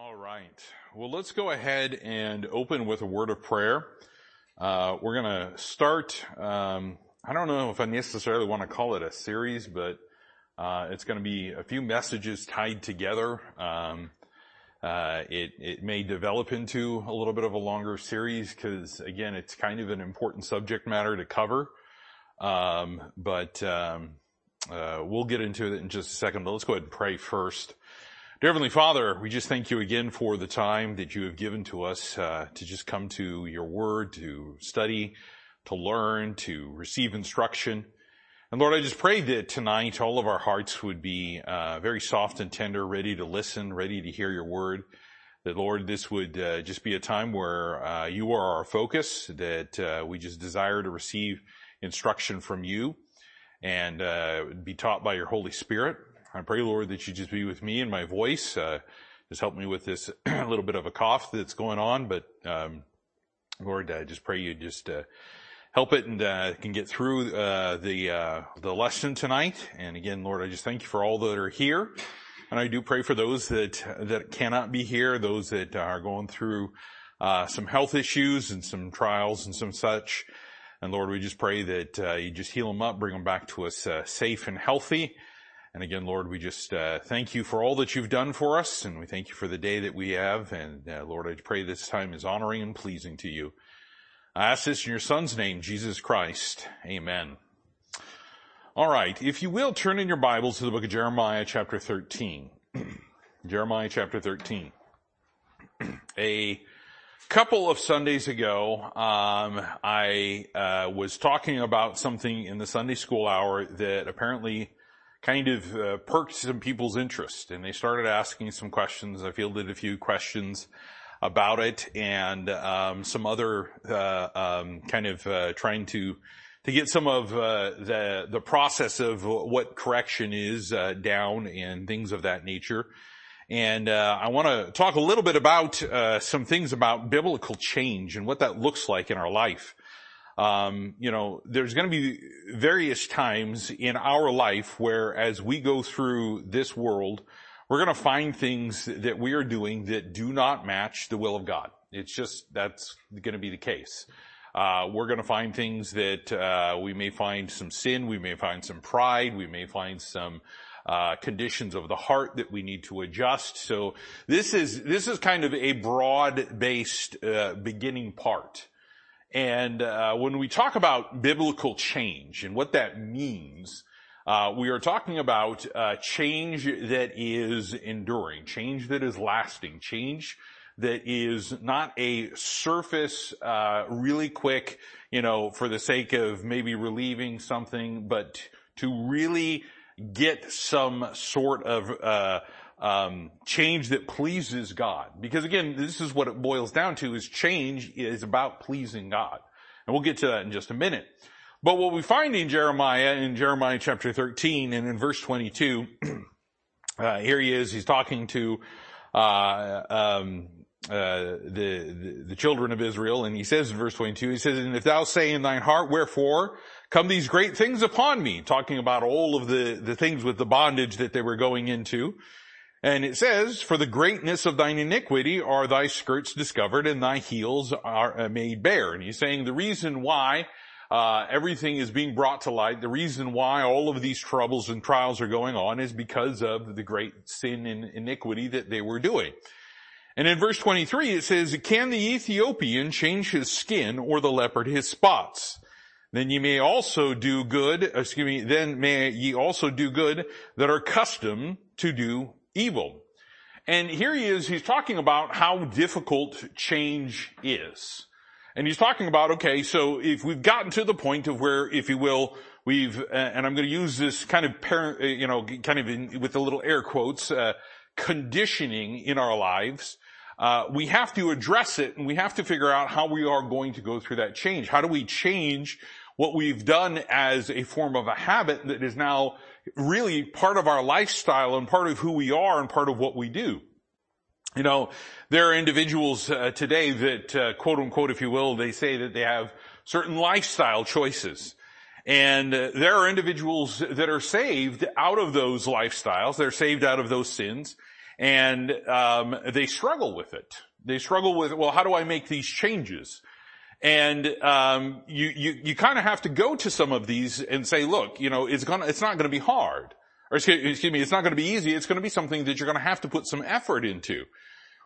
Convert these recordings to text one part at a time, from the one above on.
All right. Well, let's go ahead and open with a word of prayer. Uh, we're going to start. Um, I don't know if I necessarily want to call it a series, but uh, it's going to be a few messages tied together. Um, uh, it it may develop into a little bit of a longer series because again, it's kind of an important subject matter to cover. Um, but um, uh, we'll get into it in just a second. But let's go ahead and pray first. Dear Heavenly Father, we just thank you again for the time that you have given to us uh, to just come to your word, to study, to learn, to receive instruction. And Lord, I just pray that tonight all of our hearts would be uh, very soft and tender, ready to listen, ready to hear your word. That Lord, this would uh, just be a time where uh, you are our focus, that uh, we just desire to receive instruction from you and uh, be taught by your Holy Spirit. I pray, Lord, that you just be with me and my voice. Uh, just help me with this little bit of a cough that's going on, but um, Lord, I just pray you just uh, help it and uh, can get through uh, the uh, the lesson tonight. And again, Lord, I just thank you for all that are here, and I do pray for those that that cannot be here, those that are going through uh, some health issues and some trials and some such. And Lord, we just pray that uh, you just heal them up, bring them back to us safe and healthy. And again, Lord, we just uh, thank you for all that you've done for us, and we thank you for the day that we have. And uh, Lord, I pray this time is honoring and pleasing to you. I ask this in your Son's name, Jesus Christ. Amen. All right, if you will, turn in your Bibles to the book of Jeremiah, chapter 13. Jeremiah, chapter 13. A couple of Sundays ago, um, I uh, was talking about something in the Sunday school hour that apparently kind of uh, perked some people's interest and they started asking some questions. I fielded a few questions about it and um, some other uh, um, kind of uh, trying to to get some of uh, the the process of what correction is uh, down and things of that nature. And uh, I want to talk a little bit about some things about biblical change and what that looks like in our life. Um, you know, there's going to be various times in our life where as we go through this world, we're going to find things that we are doing that do not match the will of God. It's just, that's going to be the case. Uh, we're going to find things that uh, we may find some sin, we may find some pride, we may find some uh, conditions of the heart that we need to adjust. So this is this is kind of a broad-based uh, beginning part. And uh, when we talk about biblical change and what that means, uh, we are talking about uh, change that is enduring, change that is lasting, change that is not a surface, uh, really quick, you know, for the sake of maybe relieving something, but to really get some sort of uh, um, change that pleases God. Because again, this is what it boils down to is change is about pleasing God. And we'll get to that in just a minute. But what we find in Jeremiah, in Jeremiah chapter 13 and in verse 22, uh, here he is, he's talking to, uh, um, uh, the, the, the children of Israel, and he says in verse 22, he says, And if thou say in thine heart, wherefore come these great things upon me, talking about all of the, the things with the bondage that they were going into, and it says, for the greatness of thine iniquity are thy skirts discovered and thy heels are uh, made bare. And he's saying the reason why uh, everything is being brought to light, the reason why all of these troubles and trials are going on is because of the great sin and iniquity that they were doing. And in verse 23 it says, can the Ethiopian change his skin or the leopard his spots? Then ye may also do good, excuse me, then may ye also do good that are accustomed to do evil. And here he is, he's talking about how difficult change is. And he's talking about, okay, so if we've gotten to the point of where, if you will, we've, uh, and I'm going to use this kind of parent, uh, you know, kind of in, with the little air quotes, uh, conditioning in our lives, uh, we have to address it and we have to figure out how we are going to go through that change. How do we change what we've done as a form of a habit that is now really part of our lifestyle and part of who we are and part of what we do. You know, there are individuals uh, today that, uh, quote unquote, if you will, they say that they have certain lifestyle choices. And uh, there are individuals that are saved out of those lifestyles. They're saved out of those sins. and um, they struggle with it. They struggle with, well, how do I make these changes? And um, you you you kind of have to go to some of these and say, look, you know, it's gonna it's not to be hard, or excuse, excuse me, it's not to be easy. It's to be something that you're to have to put some effort into.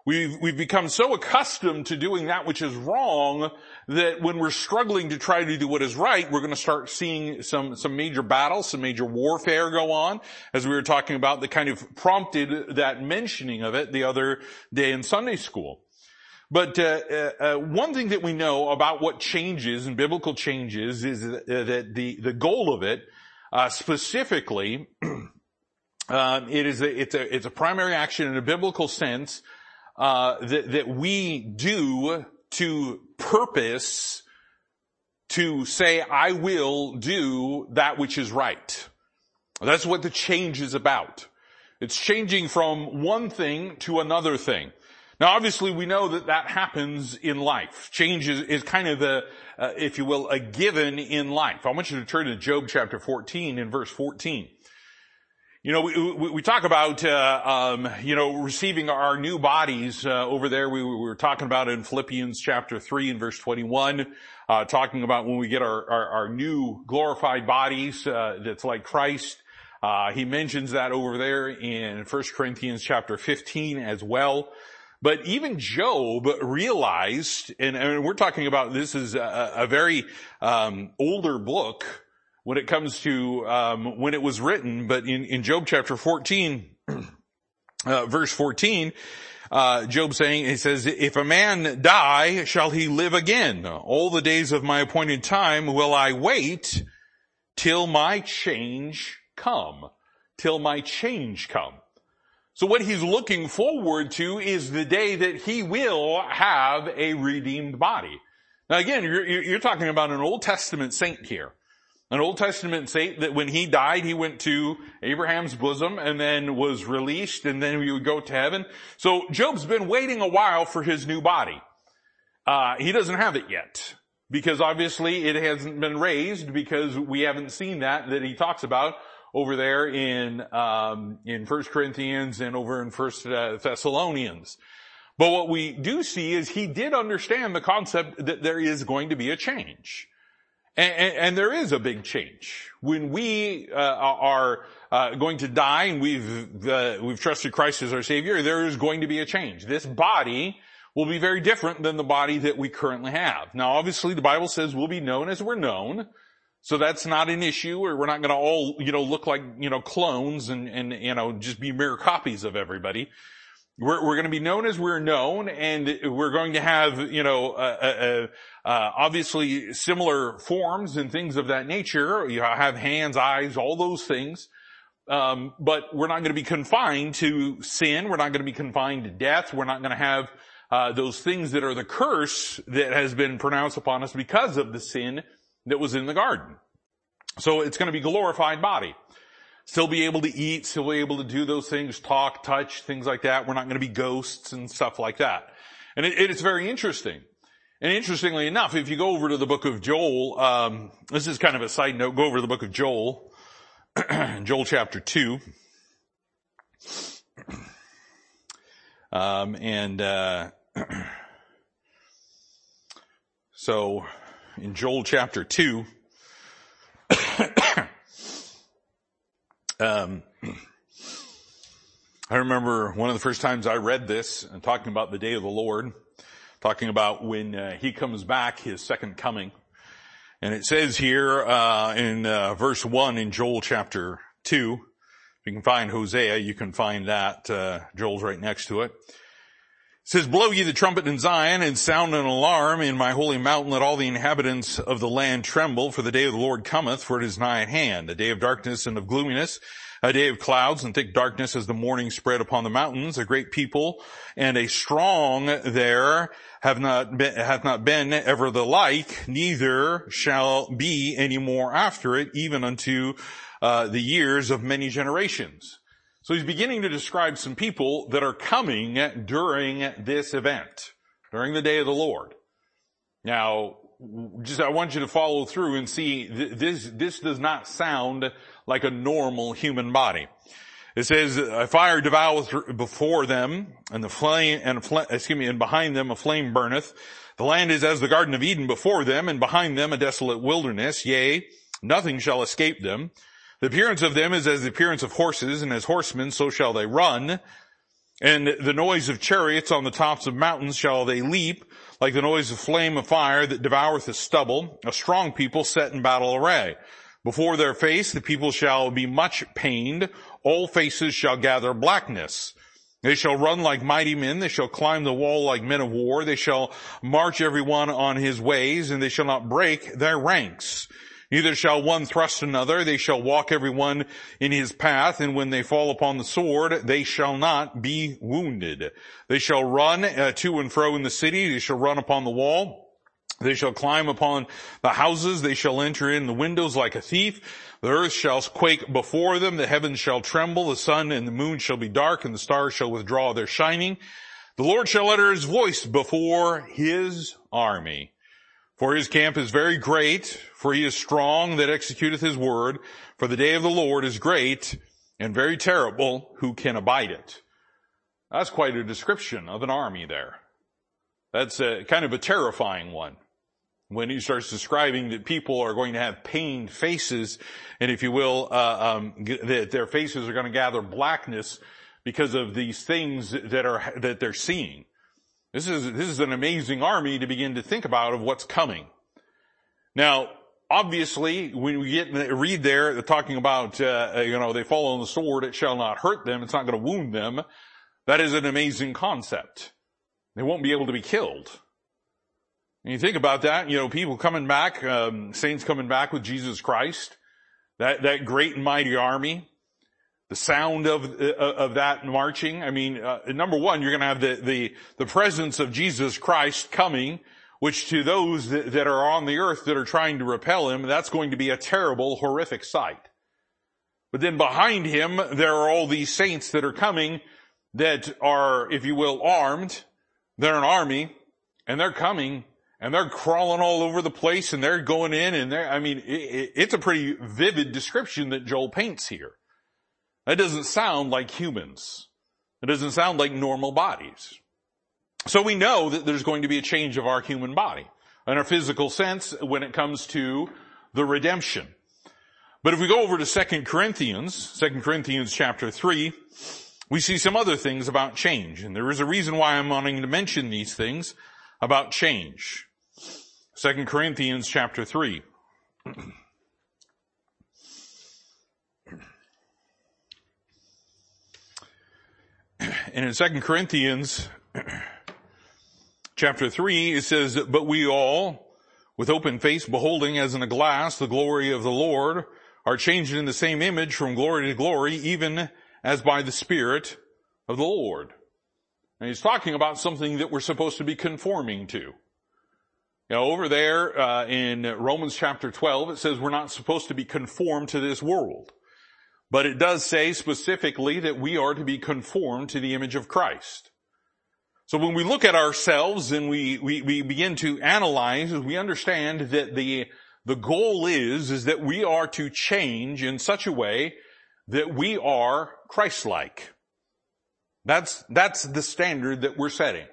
We've, we've become so accustomed to doing that which is wrong that when we're struggling to try to do what is right, we're going to start seeing some, some major battles, some major warfare go on, as we were talking about that kind of prompted that mentioning of it the other day in Sunday school. But uh, uh, uh one thing that we know about what changes and biblical changes is that uh, the the goal of it, uh, specifically, um, it is a, it's a it's a primary action in a biblical sense uh, that, that we do to purpose to say, I will do that which is right. That's what the change is about. It's changing from one thing to another thing. Now obviously we know that that happens in life. Change is, is kind of the, uh, if you will, a given in life. I want you to turn to Job chapter 14 in verse 14. You know, we, we, we talk about, uh, um, you know, receiving our new bodies uh, over there. We, we, were talking about in Philippians chapter 3 and verse 21, uh, talking about when we get our, our, our new glorified bodies uh, that's like Christ. Uh, he mentions that over there in 1 Corinthians chapter 15 as well. But even Job realized, and, and we're talking about this is a, a very um, older book, when it comes to um, when it was written, but in, in Job chapter 14, uh, verse 14, uh, Job saying, he says, if a man die, shall he live again? All the days of my appointed time will I wait till my change come. Till my change come. So what he's looking forward to is the day that he will have a redeemed body. Now again, you're, you're talking about an Old Testament saint here an Old Testament saint that when he died, he went to Abraham's bosom and then was released and then he would go to heaven. So Job's been waiting a while for his new body. Uh, he doesn't have it yet because obviously it hasn't been raised because we haven't seen that that he talks about over there in um, in First Corinthians and over in First uh, Thessalonians. But what we do see is he did understand the concept that there is going to be a change. And, and, and, there is a big change. When we uh, are uh, going to die and we've uh, we've trusted Christ as our Savior, there is going to be a change. This body will be very different than the body that we currently have. Now, obviously, the Bible says we'll be known as we're known, so that's not an issue. Or we're not going to all you know look like you know clones and and you know just be mere copies of everybody. We're, we're going to be known as we're known, and we're going to have, you know, uh, uh, uh, obviously similar forms and things of that nature. You have hands, eyes, all those things. Um, but we're not going to be confined to sin. We're not going to be confined to death. We're not going to have uh, those things that are the curse that has been pronounced upon us because of the sin that was in the garden. So it's going to be glorified body still be able to eat, still be able to do those things, talk, touch, things like that. We're not going to be ghosts and stuff like that. And it, it's very interesting. And interestingly enough, if you go over to the book of Joel, um, this is kind of a side note, go over to the book of Joel, Joel chapter 2. Um, and, uh, so in Joel chapter 2, Um, I remember one of the first times I read this and talking about the day of the Lord, talking about when uh, he comes back, his second coming. And it says here uh, in uh, verse one in Joel chapter two, if you can find Hosea, you can find that. Uh, Joel's right next to it. Says, blow ye the trumpet in Zion and sound an alarm in my holy mountain. Let all the inhabitants of the land tremble for the day of the Lord cometh, for it is nigh at hand, a day of darkness and of gloominess, a day of clouds and thick darkness as the morning spread upon the mountains, a great people and a strong there have not been, hath not been ever the like, neither shall be any more after it, even unto uh, the years of many generations. So he's beginning to describe some people that are coming during this event, during the day of the Lord. Now, just I want you to follow through and see this this does not sound like a normal human body. It says, a fire devoureth before them, and the flame, and fl- excuse me, and behind them a flame burneth. The land is as the Garden of Eden before them, and behind them a desolate wilderness. Yea, nothing shall escape them. The appearance of them is as the appearance of horses, and as horsemen so shall they run. And the noise of chariots on the tops of mountains shall they leap, like the noise of flame of fire that devoureth stubble, a strong people set in battle array. Before their face the people shall be much pained, all faces shall gather blackness. They shall run like mighty men, they shall climb the wall like men of war, they shall march every one on his ways, and they shall not break their ranks. Neither shall one thrust another, they shall walk every one in his path, and when they fall upon the sword, they shall not be wounded. They shall run uh, to and fro in the city, they shall run upon the wall, they shall climb upon the houses, they shall enter in the windows like a thief. The earth shall quake before them, the heavens shall tremble, the sun and the moon shall be dark, and the stars shall withdraw their shining. The Lord shall utter his voice before his army. For his camp is very great, for he is strong that executeth his word, for the day of the Lord is great and very terrible, who can abide it? That's quite a description of an army there. That's a, kind of a terrifying one. When he starts describing that people are going to have pained faces, and if you will, uh, um, that their faces are going to gather blackness because of these things that are that they're seeing. This is, this is an amazing army to begin to think about of what's coming. Now, obviously, when we get read there, they're talking about, uh, you know, they fall on the sword, it shall not hurt them, it's not going to wound them. That is an amazing concept. They won't be able to be killed. And you think about that, you know, people coming back, um, saints coming back with Jesus Christ, that, that great and mighty army, the sound of uh, of that marching. I mean, uh, number one, you're going to have the, the the presence of Jesus Christ coming, which to those that, that are on the earth that are trying to repel him, that's going to be a terrible, horrific sight. But then behind him, there are all these saints that are coming that are, if you will, armed. They're an army, and they're coming, and they're crawling all over the place, and they're going in, and they're, I mean, it, it's a pretty vivid description that Joel paints here. That doesn't sound like humans. It doesn't sound like normal bodies. So we know that there's going to be a change of our human body in our physical sense when it comes to the redemption. But if we go over to 2 Corinthians, 2 Corinthians chapter 3, we see some other things about change. And there is a reason why I'm wanting to mention these things about change. 2 Corinthians chapter 3. And in 2 Corinthians chapter 3, it says, But we all, with open face, beholding as in a glass the glory of the Lord, are changed in the same image from glory to glory, even as by the Spirit of the Lord. And he's talking about something that we're supposed to be conforming to. You know, over there uh, in Romans chapter 12, it says we're not supposed to be conformed to this world. But it does say specifically that we are to be conformed to the image of Christ. So when we look at ourselves and we, we, we begin to analyze, we understand that the, the goal is, is that we are to change in such a way that we are Christ-like. That's, that's the standard that we're setting.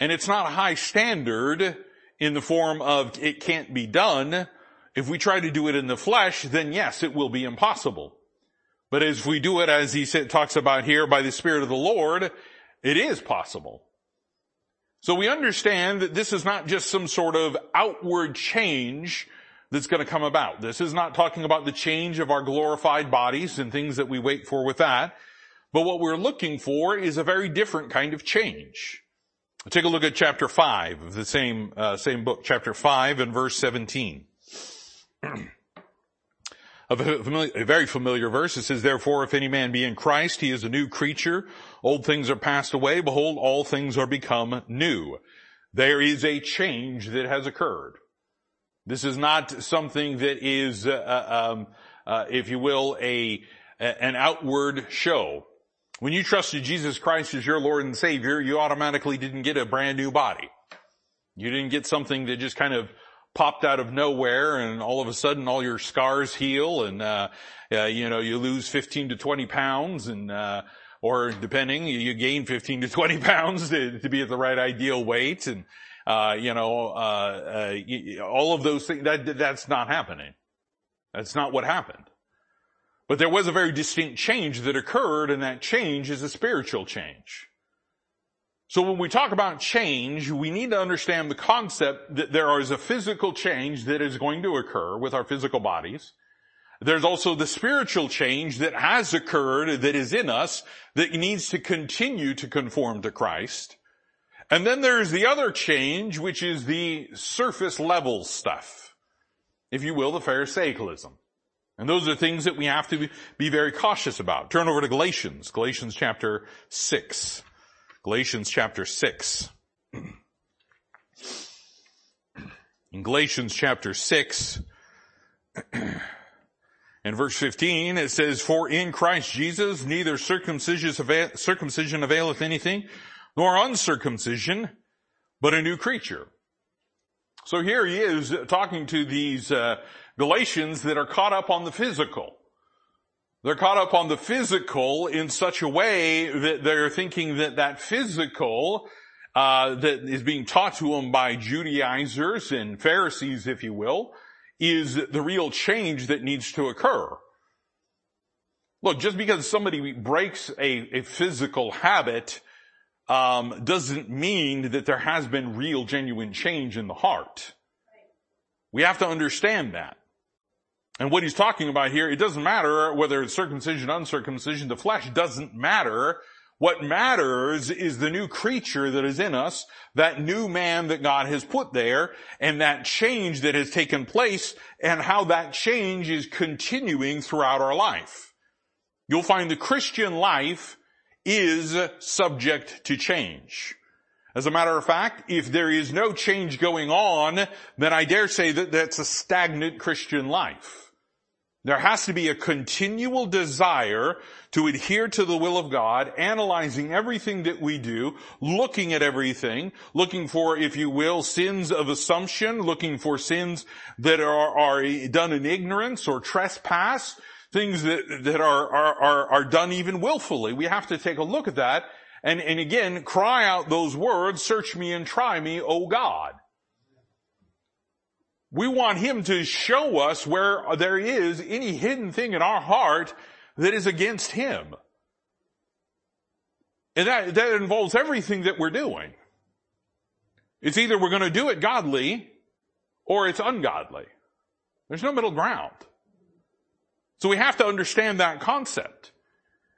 And it's not a high standard in the form of it can't be done, if we try to do it in the flesh, then yes, it will be impossible. But as we do it, as he talks about here, by the Spirit of the Lord, it is possible. So we understand that this is not just some sort of outward change that's going to come about. This is not talking about the change of our glorified bodies and things that we wait for with that. But what we're looking for is a very different kind of change. Take a look at chapter 5 of the same, uh, same book, chapter 5 and verse 17. a, familiar, a very familiar verse. It says, therefore, if any man be in Christ, he is a new creature. Old things are passed away. Behold, all things are become new. There is a change that has occurred. This is not something that is, uh, uh um, uh, if you will, a, an outward show. When you trusted Jesus Christ as your Lord and Savior, you automatically didn't get a brand new body. You didn't get something that just kind of popped out of nowhere and all of a sudden all your scars heal and, uh, uh, you know, you lose 15 to 20 pounds and, uh, or depending, you gain 15 to 20 pounds to, to be at the right ideal weight and, uh, you know, uh, uh, all of those things, that, that's not happening. That's not what happened. But there was a very distinct change that occurred and that change is a spiritual change. So when we talk about change, we need to understand the concept that there is a physical change that is going to occur with our physical bodies. There's also the spiritual change that has occurred that is in us that needs to continue to conform to Christ. And then there's the other change, which is the surface level stuff. If you will, the Pharisaicalism. And those are things that we have to be very cautious about. Turn over to Galatians, Galatians chapter 6. Galatians chapter 6. In Galatians chapter 6, in verse 15, it says, For in Christ Jesus neither circumcision availeth anything, nor uncircumcision, but a new creature. So here he is talking to these uh, Galatians that are caught up on the physical. They're caught up on the physical in such a way that they're thinking that that physical uh, that is being taught to them by Judaizers and Pharisees, if you will, is the real change that needs to occur. Look, just because somebody breaks a, a physical habit um, doesn't mean that there has been real, genuine change in the heart. We have to understand that. And what he's talking about here, it doesn't matter whether it's circumcision, uncircumcision, the flesh doesn't matter. What matters is the new creature that is in us, that new man that God has put there, and that change that has taken place, and how that change is continuing throughout our life. You'll find the Christian life is subject to change. As a matter of fact, if there is no change going on, then I dare say that that's a stagnant Christian life. There has to be a continual desire to adhere to the will of God, analyzing everything that we do, looking at everything, looking for, if you will, sins of assumption, looking for sins that are, are done in ignorance or trespass, things that, that are, are, are, done even willfully. We have to take a look at that and, and again, cry out those words, search me and try me, O God. We want Him to show us where there is any hidden thing in our heart that is against Him. And that, that involves everything that we're doing. It's either we're going to do it godly or it's ungodly. There's no middle ground. So we have to understand that concept.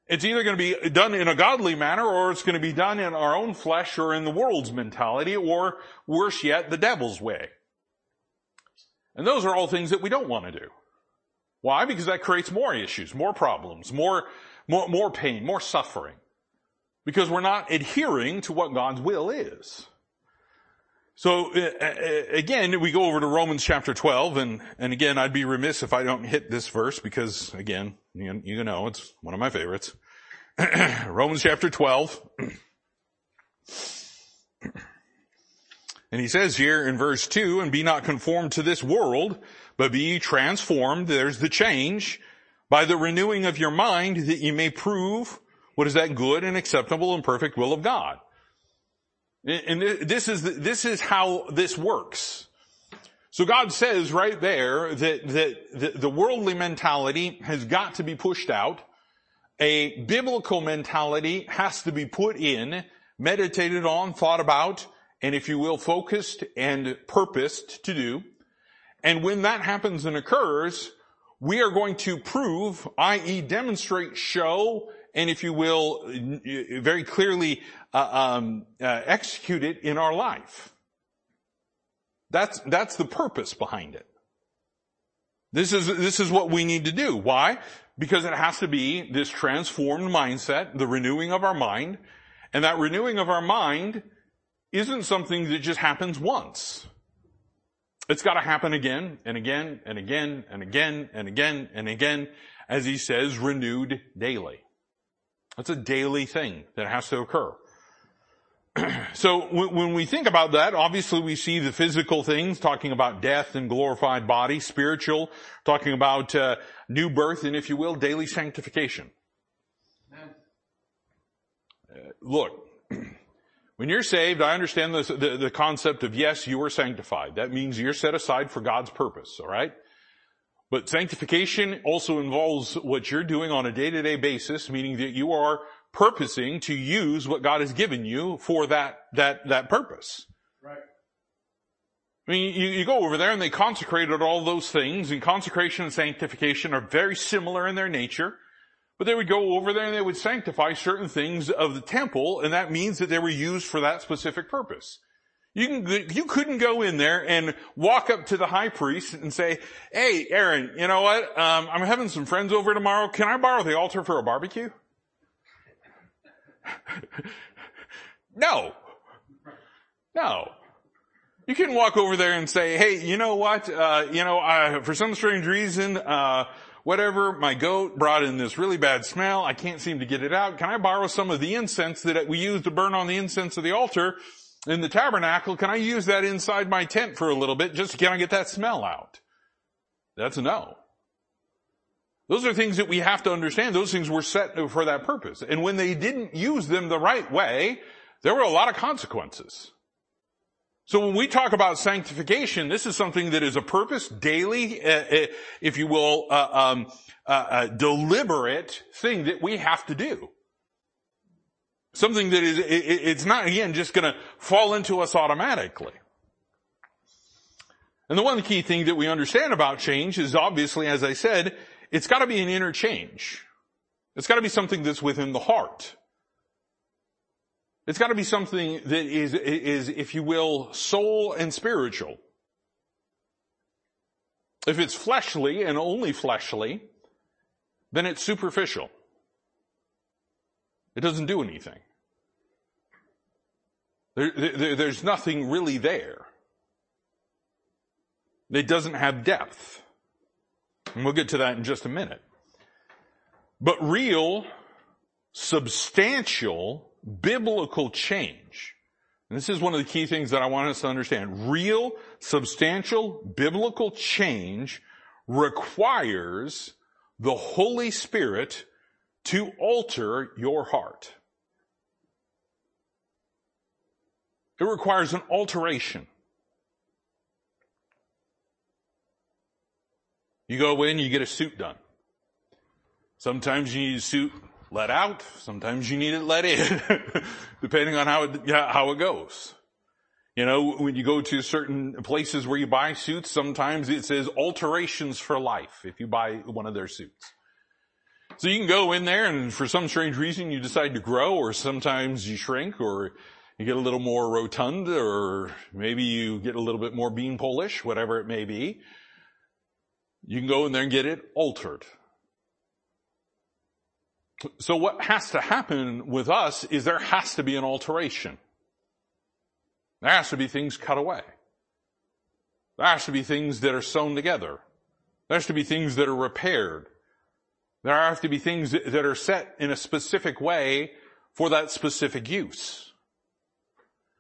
It's either going to be done in a godly manner or it's going to be done in our own flesh or in the world's mentality or worse yet, the devil's way. And those are all things that we don't want to do. Why? Because that creates more issues, more problems, more, more, more pain, more suffering. Because we're not adhering to what God's will is. So uh, uh, again, we go over to Romans chapter 12, and and again, I'd be remiss if I don't hit this verse because again, you, you know, it's one of my favorites. Romans chapter 12. And he says here in verse 2, and be not conformed to this world, but be transformed, there's the change, by the renewing of your mind that you may prove what is that good and acceptable and perfect will of God. And this is, this is how this works. So God says right there that, that the worldly mentality has got to be pushed out. A biblical mentality has to be put in, meditated on, thought about, and if you will, focused and purposed to do. And when that happens and occurs, we are going to prove, i.e. demonstrate, show, and if you will, very clearly uh, um, uh, execute it in our life. That's, that's the purpose behind it. This is, this is what we need to do. Why? Because it has to be this transformed mindset, the renewing of our mind, and that renewing of our mind isn't something that just happens once. It's got to happen again and again and again and again and again and again, as he says, renewed daily. That's a daily thing that has to occur. so when we think about that, obviously we see the physical things, talking about death and glorified body, spiritual, talking about uh, new birth, and if you will, daily sanctification. Uh, look, when you're saved, I understand the, the, the concept of yes, you are sanctified. That means you're set aside for God's purpose, alright? But sanctification also involves what you're doing on a day-to-day basis, meaning that you are purposing to use what God has given you for that, that, that purpose. Right. I mean, you, you go over there and they consecrated all those things, and consecration and sanctification are very similar in their nature. But they would go over there and they would sanctify certain things of the temple, and that means that they were used for that specific purpose. You can, you couldn't go in there and walk up to the high priest and say, hey, Aaron, you know what? Um, I'm having some friends over tomorrow. Can I borrow the altar for a barbecue? no. No. You can walk over there and say, hey, you know what? Uh, you know, for some strange reason, uh, whatever, my goat brought in this really bad smell. I can't seem to get it out. Can I borrow some of the incense that we use to burn on the incense of the altar in the tabernacle? Can I use that inside my tent for a little bit? Just can I get that smell out? That's a no. Those are things that we have to understand. Those things were set for that purpose. And when they didn't use them the right way, there were a lot of consequences. So when we talk about sanctification, this is something that is a purpose, daily, uh, uh, if you will, uh, um, uh, uh, deliberate thing that we have to do. Something that is, it, it's not, again, just gonna fall into us automatically. And the one key thing that we understand about change is obviously, as I said, it's gotta be an interchange. It's gotta be something that's within the heart. It's gotta be something that is, is, if you will, soul and spiritual. If it's fleshly and only fleshly, then it's superficial. It doesn't do anything. There, there, there's nothing really there. It doesn't have depth. And we'll get to that in just a minute. But real, substantial, biblical change. And this is one of the key things that I want us to understand. Real, substantial, biblical change requires the Holy Spirit to alter your heart. It requires an alteration. You go in, you get a suit done. Sometimes you need a suit let out. Sometimes you need it let in, depending on how it, how it goes. You know, when you go to certain places where you buy suits, sometimes it says alterations for life if you buy one of their suits. So you can go in there and for some strange reason you decide to grow or sometimes you shrink or you get a little more rotund or maybe you get a little bit more bean polish, whatever it may be. You can go in there and get it altered. So what has to happen with us is there has to be an alteration. There has to be things cut away. There has to be things that are sewn together. There has to be things that are repaired. There have to be things that are set in a specific way for that specific use.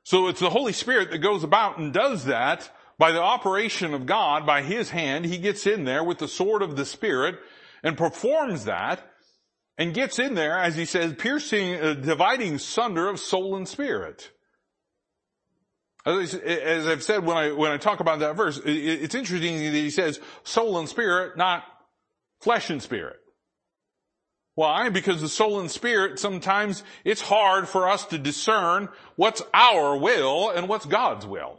So it's the Holy Spirit that goes about and does that by the operation of God, by His hand, He gets in there with the sword of the Spirit and performs that and gets in there, as He says, piercing, uh, dividing sunder of soul and spirit. As, I've said when I, when I talk about that verse, it's interesting that He says soul and spirit, not flesh and spirit. Why? Because the soul and spirit, sometimes it's hard for us to discern what's our will and what's God's will.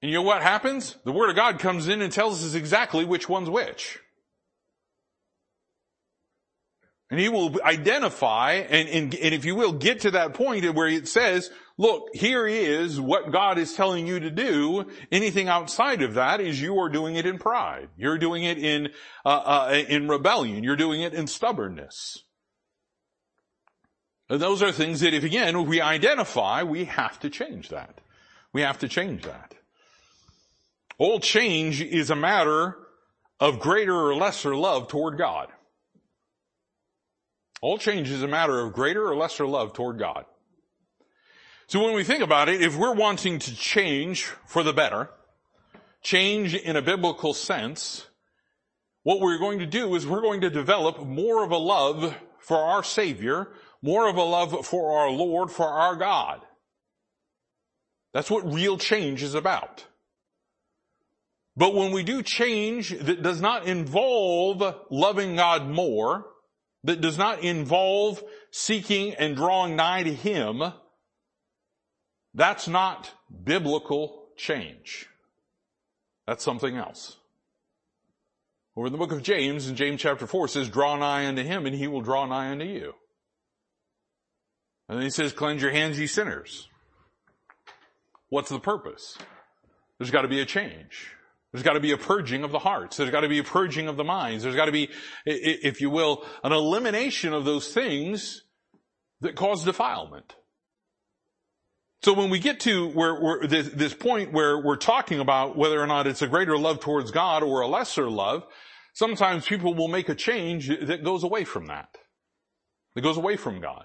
And you know what happens? The Word of God comes in and tells us exactly which one's which. And he will identify and, and, and, if you will get to that point where it says, look, here is what God is telling you to do. Anything outside of that is you are doing it in pride. You're doing it in, uh, uh, in rebellion. You're doing it in stubbornness. And those are things that if again, we identify, we have to change that. We have to change that. All change is a matter of greater or lesser love toward God. All change is a matter of greater or lesser love toward God. So when we think about it, if we're wanting to change for the better, change in a biblical sense, what we're going to do is we're going to develop more of a love for our Savior, more of a love for our Lord, for our God. That's what real change is about. But when we do change that does not involve loving God more, that does not involve seeking and drawing nigh to Him, that's not biblical change. That's something else. Over in the book of James, in James chapter 4, says, draw nigh unto him and he will draw nigh unto you. And then he says, cleanse your hands, ye sinners. What's the purpose? There's got to be a change. There's got to be a purging of the hearts. There's got to be a purging of the minds. There's got to be, if you will, an elimination of those things that cause defilement. So when we get to where, this, this point where we're talking about whether or not it's a greater love towards God or a lesser love, sometimes people will make a change that goes away from that. That goes away from God.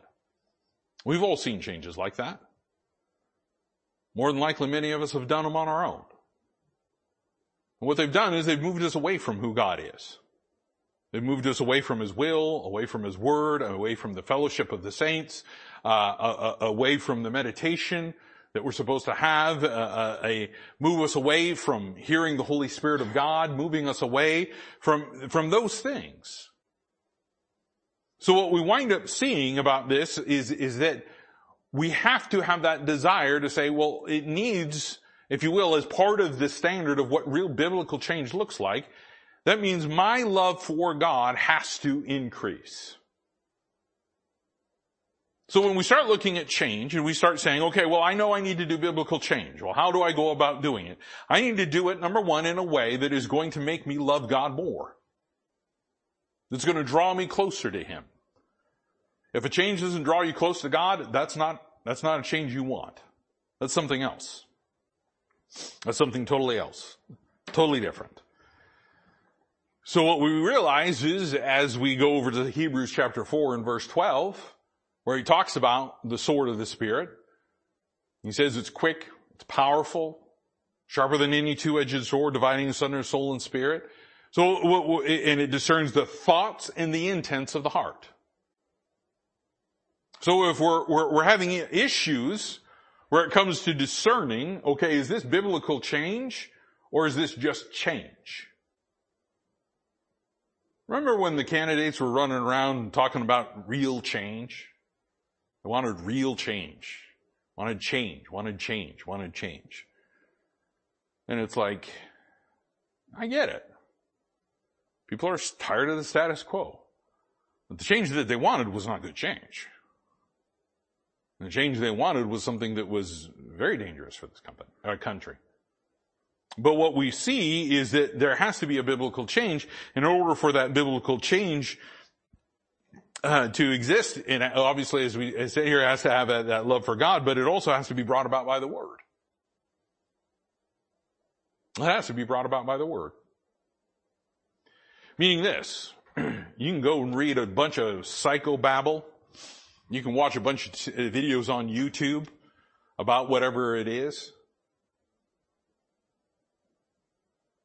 We've all seen changes like that. More than likely many of us have done them on our own. And what they've done is they've moved us away from who God is. They've moved us away from His will, away from His word, away from the fellowship of the saints, uh, away from the meditation that we're supposed to have, uh, uh, a, move us away from hearing the Holy Spirit of God, moving us away from, from those things. So what we wind up seeing about this is, is that we have to have that desire to say, well, it needs, if you will, as part of the standard of what real biblical change looks like, that means my love for God has to increase. So when we start looking at change and we start saying, okay, well, I know I need to do biblical change. Well, how do I go about doing it? I need to do it, number one, in a way that is going to make me love God more. That's going to draw me closer to Him. If a change doesn't draw you close to God, that's not, that's not a change you want. That's something else. That's something totally else. Totally different. So what we realize is as we go over to Hebrews chapter 4 and verse 12, where he talks about the sword of the Spirit, he says it's quick, it's powerful, sharper than any two-edged sword, dividing asunder soul and spirit. So, and it discerns the thoughts and the intents of the heart. So if we're, we're, we're having issues where it comes to discerning, okay, is this biblical change or is this just change? Remember when the candidates were running around talking about real change? They wanted real change. Wanted change, wanted change, wanted change. And it's like, I get it. People are tired of the status quo. But the change that they wanted was not good change. And the change they wanted was something that was very dangerous for this company, uh, country. But what we see is that there has to be a biblical change. In order for that biblical change uh, to exist, and obviously as we say here, it has to have that love for God, but it also has to be brought about by the Word. It has to be brought about by the Word. Meaning this, you can go and read a bunch of psychobabble you can watch a bunch of uh, videos on YouTube about whatever it is.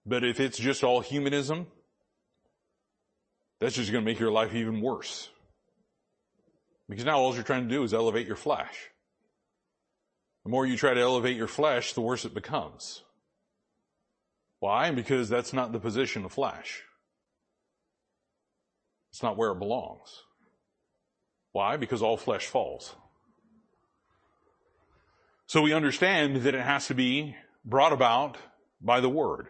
But if it's just all humanism, that's just going to make your life even worse. Because now all you're trying to do is elevate your flesh. The more you try to elevate your flesh, the worse it becomes. Why? Because that's not the position of flesh. It's not where it belongs. Why? Because all flesh falls. So we understand that it has to be brought about by the Word.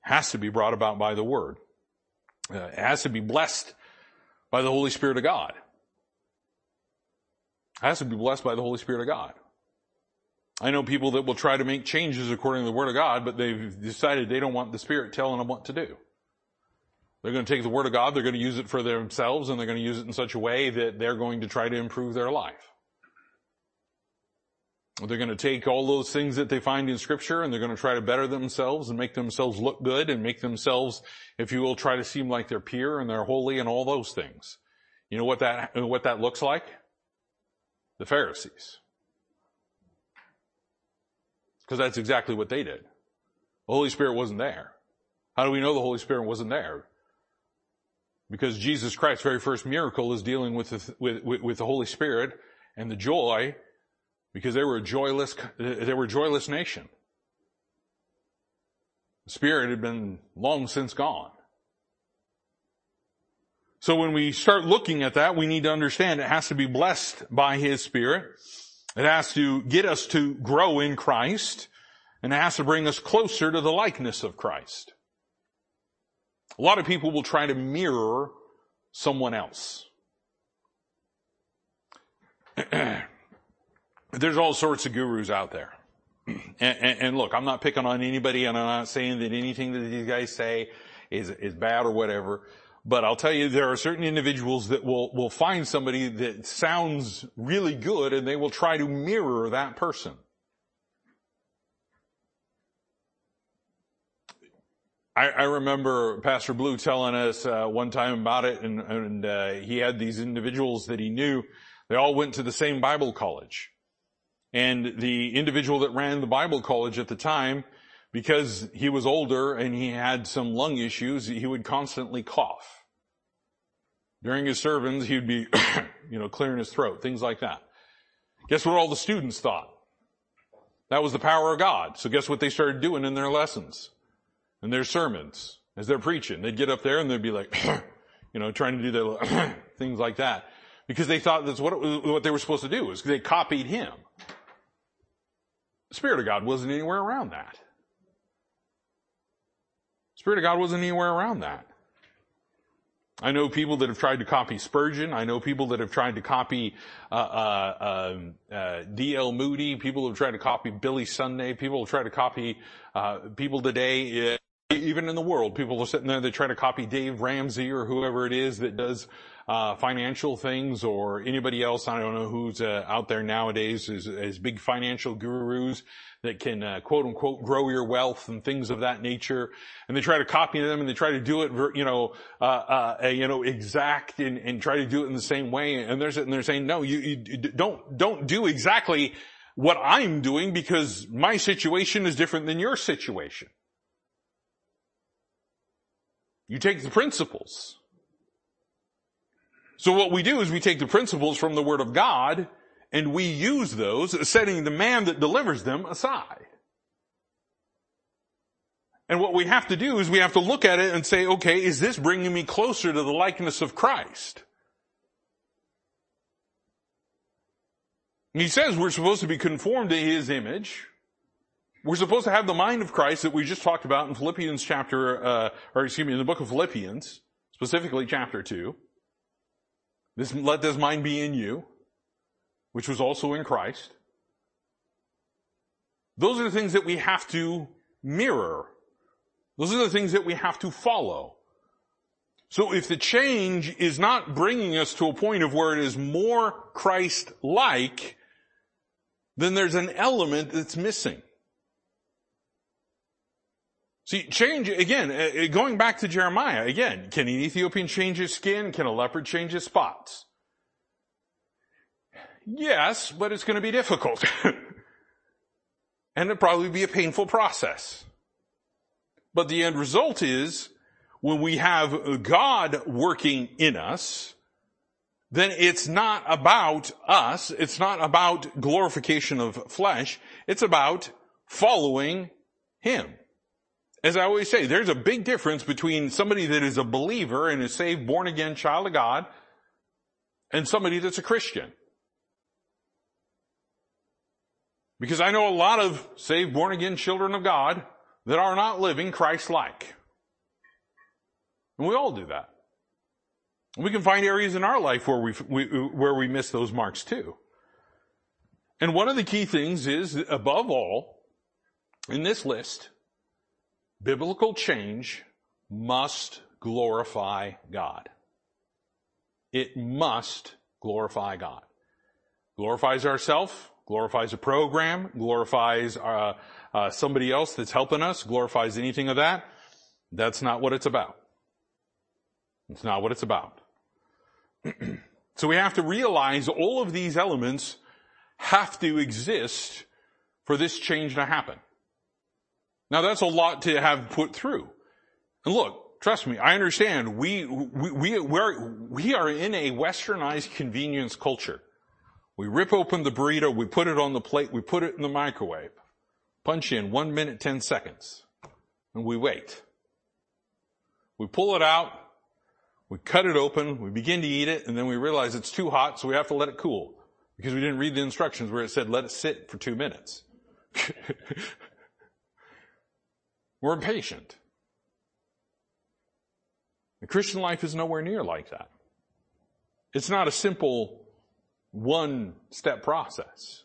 Has to be brought about by the Word. Uh, it has to be blessed by the Holy Spirit of God. It has to be blessed by the Holy Spirit of God. I know people that will try to make changes according to the Word of God, but they've decided they don't want the Spirit telling them what to do. They're going to take the Word of God, they're going to use it for themselves, and they're going to use it in such a way that they're going to try to improve their life. They're going to take all those things that they find in scripture and they're going to try to better themselves and make themselves look good and make themselves, if you will, try to seem like they're pure and they're holy and all those things. You know what that, what that looks like? The Pharisees. Because that's exactly what they did. The Holy Spirit wasn't there. How do we know the Holy Spirit wasn't there? Because Jesus Christ's very first miracle is dealing with the, with, with, the Holy Spirit and the joy because they were a joyless, they were a joyless nation. The Spirit had been long since gone. So when we start looking at that, we need to understand it has to be blessed by His Spirit. It has to get us to grow in Christ and it has to bring us closer to the likeness of Christ. A lot of people will try to mirror someone else. There's all sorts of gurus out there. And, and, and, look, I'm not picking on anybody and I'm not saying that anything that these guys say is, is bad or whatever. But I'll tell you, there are certain individuals that will, will find somebody that sounds really good and they will try to mirror that person. I, I remember Pastor Blue telling us uh, one time about it, and, and uh, he had these individuals that he knew. They all went to the same Bible college, and the individual that ran the Bible college at the time, because he was older and he had some lung issues, he would constantly cough. During his sermons, he'd be, you know, clearing his throat, things like that. Guess what all the students thought? That was the power of God. So guess what they started doing in their lessons? In their sermons as they're preaching. They'd get up there and they'd be like, you know, trying to do their things like that because they thought that's what, what they were supposed to do was they copied him. The Spirit of God wasn't anywhere around that. The Spirit of God wasn't anywhere around that. I know people that have tried to copy Spurgeon. I know people that have tried to copy uh, uh, um, uh, D.L. Moody. People have tried to copy Billy Sunday. People have tried to copy uh, people today even in the world, people are sitting there, they try to copy Dave Ramsey or whoever it is that does uh, financial things or anybody else. I don't know who's uh, out there nowadays as, as, big financial gurus that can uh, quote unquote grow your wealth and things of that nature. And they try to copy them and they try to do it, you know, uh, uh, you know, exact and, and, try to do it in the same way. And they're sitting there saying, no, you, you don't, don't do exactly what I'm doing because my situation is different than your situation. You take the principles. So what we do is we take the principles from the Word of God and we use those, setting the man that delivers them aside. And what we have to do is we have to look at it and say, okay, is this bringing me closer to the likeness of Christ? he says we're supposed to be conformed to His image. We're supposed to have the mind of Christ that we just talked about in Philippians chapter, uh, or excuse me, in the book of Philippians, specifically chapter 2. This, let this mind be in you, which was also in Christ. Those are the things that we have to mirror. Those are the things that we have to follow. So if the change is not bringing us to a point of where it is more Christ-like, then there's an element that's missing. See, change, again, uh, uh, going back to Jeremiah, again, can an Ethiopian change his skin? Can a leopard change his spots? Yes, but it's going to be difficult. and it'll probably be a painful process. But the end result is, when we have God working in us, then it's not about us. It's not about glorification of flesh. It's about following Him. As I always say, there's a big difference between somebody that is a believer and a saved, born again child of God and somebody that's a Christian. Because I know a lot of saved, born again children of God that are not living Christ-like. And we all do that. We can find areas in our life where we, we, where we miss those marks too. And one of the key things is, above all, in this list, Biblical change must glorify God. It must glorify God. Glorifies ourself, glorifies a program, glorifies uh, uh, somebody else that's helping us, glorifies anything of that. That's not what it's about. It's not what it's about. So we have to realize all of these elements have to exist for this change to happen. Now that's a lot to have put through. And look, trust me, I understand we, we, we, we're, we are in a westernized convenience culture. We rip open the burrito, we put it on the plate, we put it in the microwave. Punch in one minute, 10 seconds. And we wait. We pull it out, we cut it open, we begin to eat it, and then we realize it's too hot, so we have to let it cool. Because we didn't read the instructions where it said let it sit for two minutes. We're impatient. The Christian life is nowhere near like that. It's not a simple one step process.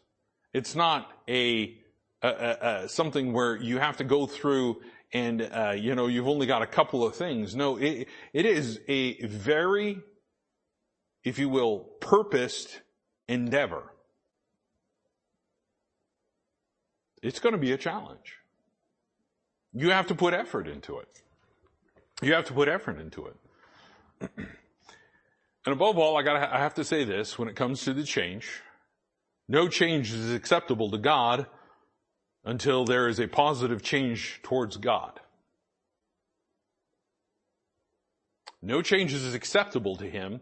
It's not a, a, a, a, something where you have to go through and uh, you know you've only got a couple of things. No, it, it is a very, if you will, purposed endeavor. It's going to be a challenge. You have to put effort into it. You have to put effort into it. and above all, I got I have to say this when it comes to the change. No change is acceptable to God until there is a positive change towards God. No change is acceptable to him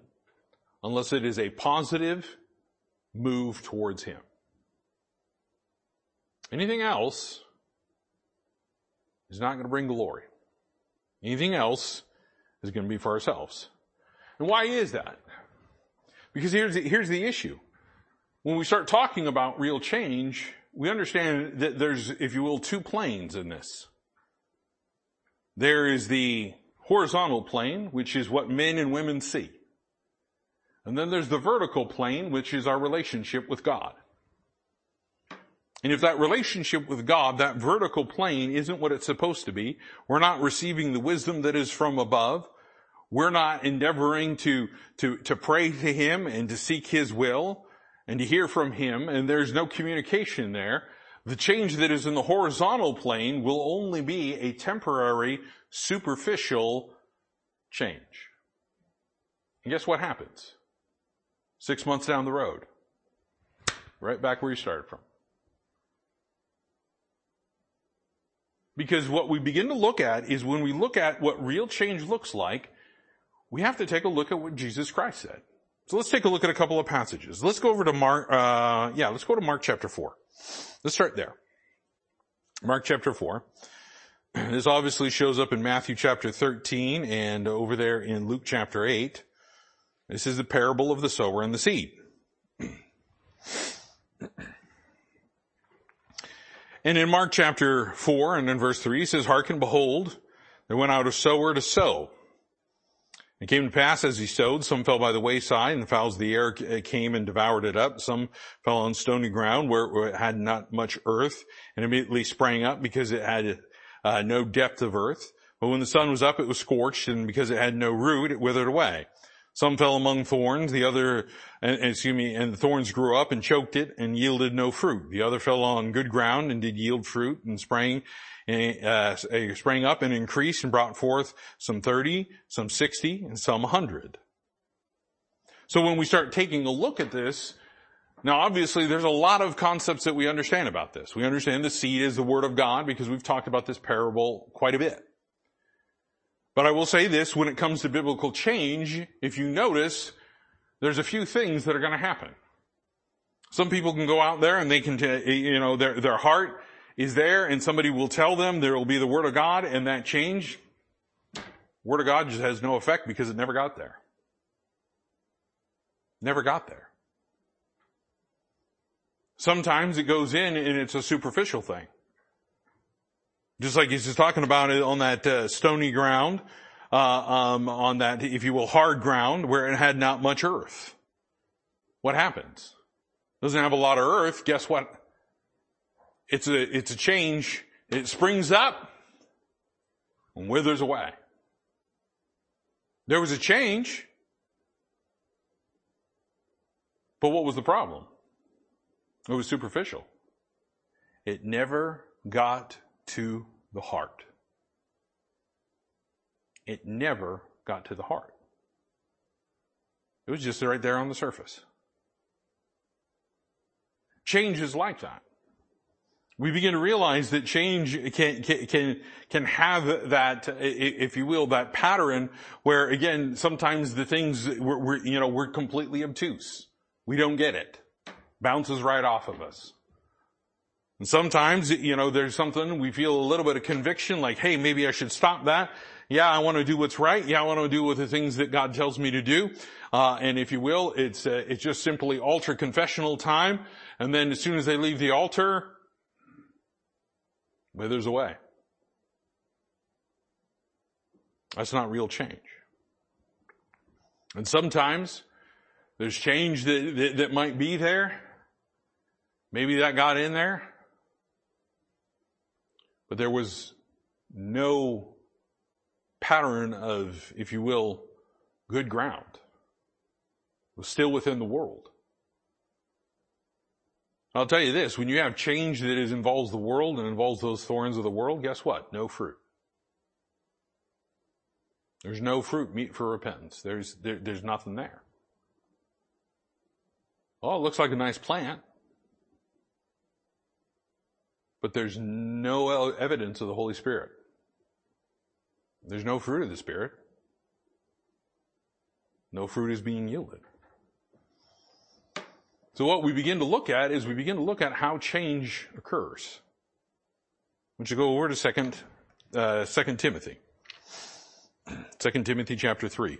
unless it is a positive move towards him. Anything else is not going to bring glory. Anything else is going to be for ourselves. And why is that? Because here's the, here's the issue. When we start talking about real change, we understand that there's, if you will, two planes in this. There is the horizontal plane, which is what men and women see. And then there's the vertical plane, which is our relationship with God. And if that relationship with God, that vertical plane isn't what it's supposed to be, we're not receiving the wisdom that is from above, we're not endeavoring to, to, to pray to Him and to seek His will and to hear from Him, and there's no communication there, the change that is in the horizontal plane will only be a temporary, superficial change. And guess what happens? Six months down the road. Right back where you started from. Because what we begin to look at is when we look at what real change looks like, we have to take a look at what Jesus Christ said. So let's take a look at a couple of passages. Let's go over to Mark, uh, yeah, let's go to Mark chapter 4. Let's start there. Mark chapter 4. This obviously shows up in Matthew chapter 13 and over there in Luke chapter 8. This is the parable of the sower and the seed. And in Mark chapter 4 and in verse 3, he says, Hearken, behold, there went out a sower to sow. It came to pass as he sowed, some fell by the wayside, and the fowls of the air came and devoured it up. Some fell on stony ground where it had not much earth, and immediately sprang up because it had uh, no depth of earth. But when the sun was up, it was scorched, and because it had no root, it withered away. Some fell among thorns, the other, excuse me, and the thorns grew up and choked it and yielded no fruit. The other fell on good ground and did yield fruit and sprang, uh, sprang up and increased and brought forth some 30, some 60, and some 100. So when we start taking a look at this, now obviously there's a lot of concepts that we understand about this. We understand the seed is the word of God because we've talked about this parable quite a bit. But I will say this, when it comes to biblical change, if you notice, there's a few things that are going to happen. Some people can go out there and they can, you know, their, their heart is there and somebody will tell them there will be the Word of God and that change, Word of God just has no effect because it never got there. Never got there. Sometimes it goes in and it's a superficial thing. Just like he's just talking about it on that uh, stony ground, uh, um, on that, if you will, hard ground where it had not much earth. What happens? Doesn't have a lot of earth. Guess what? It's a, it's a change. It springs up and withers away. There was a change. But what was the problem? It was superficial. It never got to the heart. It never got to the heart. It was just right there on the surface. Change is like that. We begin to realize that change can, can, can have that, if you will, that pattern where again, sometimes the things we're, we're, you know, we're completely obtuse. We don't get it. Bounces right off of us. And sometimes, you know, there's something we feel a little bit of conviction like, hey, maybe I should stop that. Yeah, I want to do what's right. Yeah, I want to do with the things that God tells me to do. Uh, and if you will, it's uh, it's just simply altar confessional time. And then as soon as they leave the altar, withers away. That's not real change. And sometimes there's change that, that, that might be there. Maybe that got in there. But there was no pattern of, if you will, good ground. It was still within the world. I'll tell you this, when you have change that is, involves the world and involves those thorns of the world, guess what? No fruit. There's no fruit meet for repentance. There's, there, there's nothing there. Oh, it looks like a nice plant. But there's no evidence of the Holy Spirit. There's no fruit of the Spirit. No fruit is being yielded. So what we begin to look at is we begin to look at how change occurs. Would you go over to second, uh, second Timothy. Second Timothy chapter three.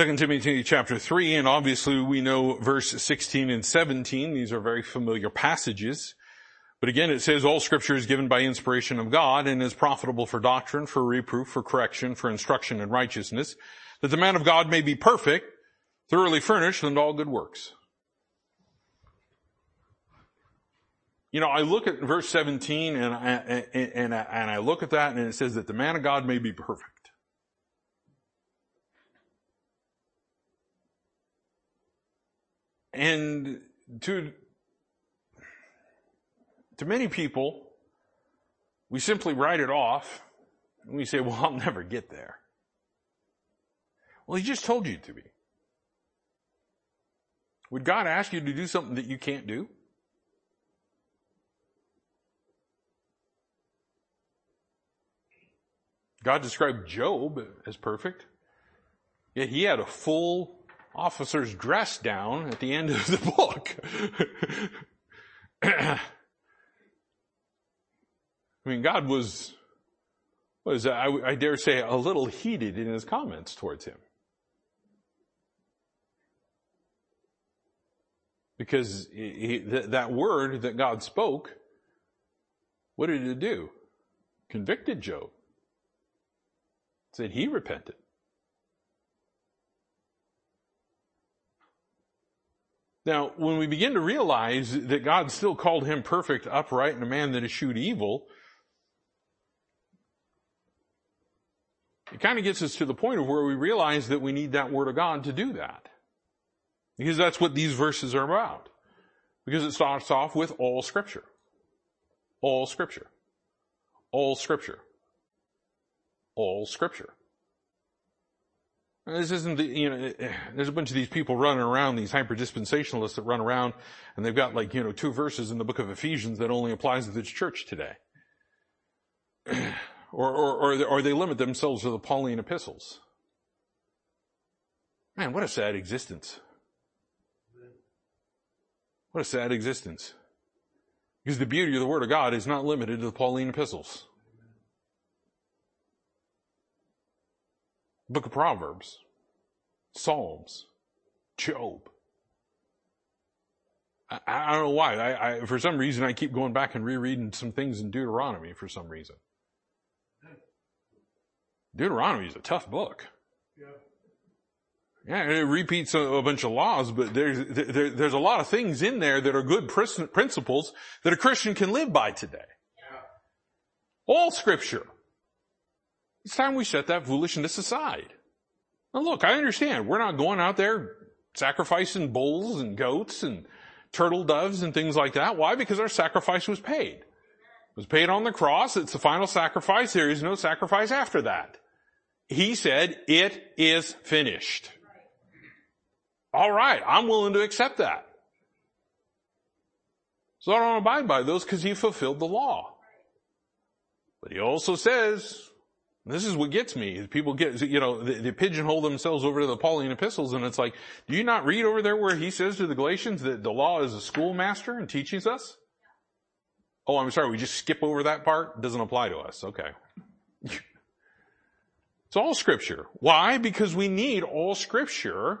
2 Timothy chapter 3, and obviously we know verse 16 and 17. These are very familiar passages. But again, it says all scripture is given by inspiration of God and is profitable for doctrine, for reproof, for correction, for instruction in righteousness, that the man of God may be perfect, thoroughly furnished unto all good works. You know, I look at verse 17 and I, and, and, and I look at that and it says that the man of God may be perfect. And to, to many people, we simply write it off and we say, well, I'll never get there. Well, he just told you to be. Would God ask you to do something that you can't do? God described Job as perfect, yet he had a full officer's dress down at the end of the book. I mean, God was, was I, I, dare say, a little heated in his comments towards him. Because he, th- that word that God spoke, what did it do? Convicted Job. Said he repented. Now, when we begin to realize that God still called him perfect, upright, and a man that eschewed evil, it kind of gets us to the point of where we realize that we need that Word of God to do that. Because that's what these verses are about. Because it starts off with all Scripture. All Scripture. All Scripture. All Scripture. This isn't the, you know, eh, eh, there's a bunch of these people running around, these hyper-dispensationalists that run around, and they've got like, you know, two verses in the book of Ephesians that only applies to this church today. or, or, or, or they limit themselves to the Pauline epistles. Man, what a sad existence. What a sad existence. Because the beauty of the Word of God is not limited to the Pauline epistles. Book of Proverbs, Psalms, Job. I, I don't know why. I, I, for some reason, I keep going back and rereading some things in Deuteronomy for some reason. Deuteronomy is a tough book. Yeah. Yeah, it repeats a, a bunch of laws, but there's there, there's a lot of things in there that are good principles that a Christian can live by today. Yeah. All Scripture it's time we set that foolishness aside. Now look, I understand. We're not going out there sacrificing bulls and goats and turtle doves and things like that. Why? Because our sacrifice was paid. It was paid on the cross. It's the final sacrifice. There is no sacrifice after that. He said, it is finished. All right. I'm willing to accept that. So I don't abide by those because he fulfilled the law. But he also says, this is what gets me. People get, you know, they, they, pigeonhole themselves over to the Pauline epistles and it's like, do you not read over there where he says to the Galatians that the law is a schoolmaster and teaches us? Oh, I'm sorry, we just skip over that part? Doesn't apply to us. Okay. it's all scripture. Why? Because we need all scripture